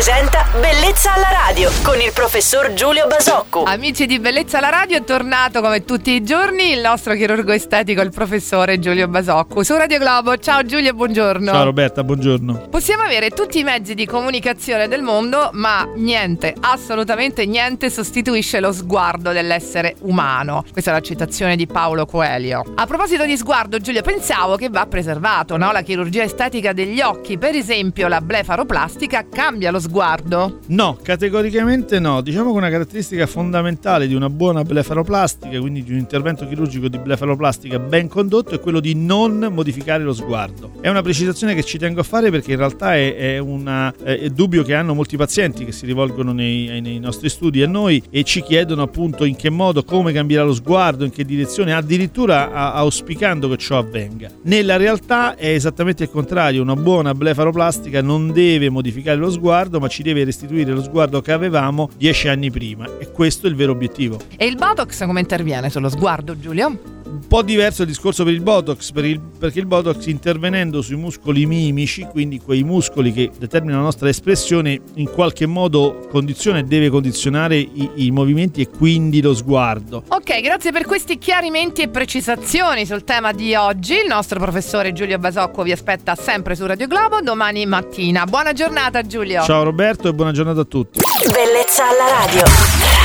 presenta Bellezza alla radio con il professor Giulio Basocco. Amici di Bellezza alla Radio è tornato come tutti i giorni il nostro chirurgo estetico, il professore Giulio Basocco su Radio Globo. Ciao Giulio, buongiorno. Ciao Roberta, buongiorno. Possiamo avere tutti i mezzi di comunicazione del mondo, ma niente, assolutamente niente sostituisce lo sguardo dell'essere umano. Questa è la citazione di Paolo Coelho. A proposito di sguardo, Giulio, pensavo che va preservato, no? La chirurgia estetica degli occhi, per esempio la blefaroplastica, cambia lo sguardo? No, categoricamente no. Diciamo che una caratteristica fondamentale di una buona blefaroplastica, quindi di un intervento chirurgico di blefaroplastica ben condotto, è quello di non modificare lo sguardo. È una precisazione che ci tengo a fare perché in realtà è, è un dubbio che hanno molti pazienti che si rivolgono nei, nei nostri studi a noi e ci chiedono appunto in che modo, come cambierà lo sguardo, in che direzione, addirittura auspicando che ciò avvenga. Nella realtà è esattamente il contrario, una buona blefaroplastica non deve modificare lo sguardo, ma ci deve restituire lo sguardo che avevamo dieci anni prima e questo è il vero obiettivo. E il Botox come interviene sullo sguardo, Giulio? Un po' diverso il discorso per il Botox, per il, perché il Botox intervenendo sui muscoli mimici, quindi quei muscoli che determinano la nostra espressione, in qualche modo condiziona e deve condizionare i, i movimenti e quindi lo sguardo. Ok, grazie per questi chiarimenti e precisazioni sul tema di oggi. Il nostro professore Giulio Basocco vi aspetta sempre su Radio Globo domani mattina. Buona giornata Giulio. Ciao Roberto e buona giornata a tutti. Bellezza alla radio.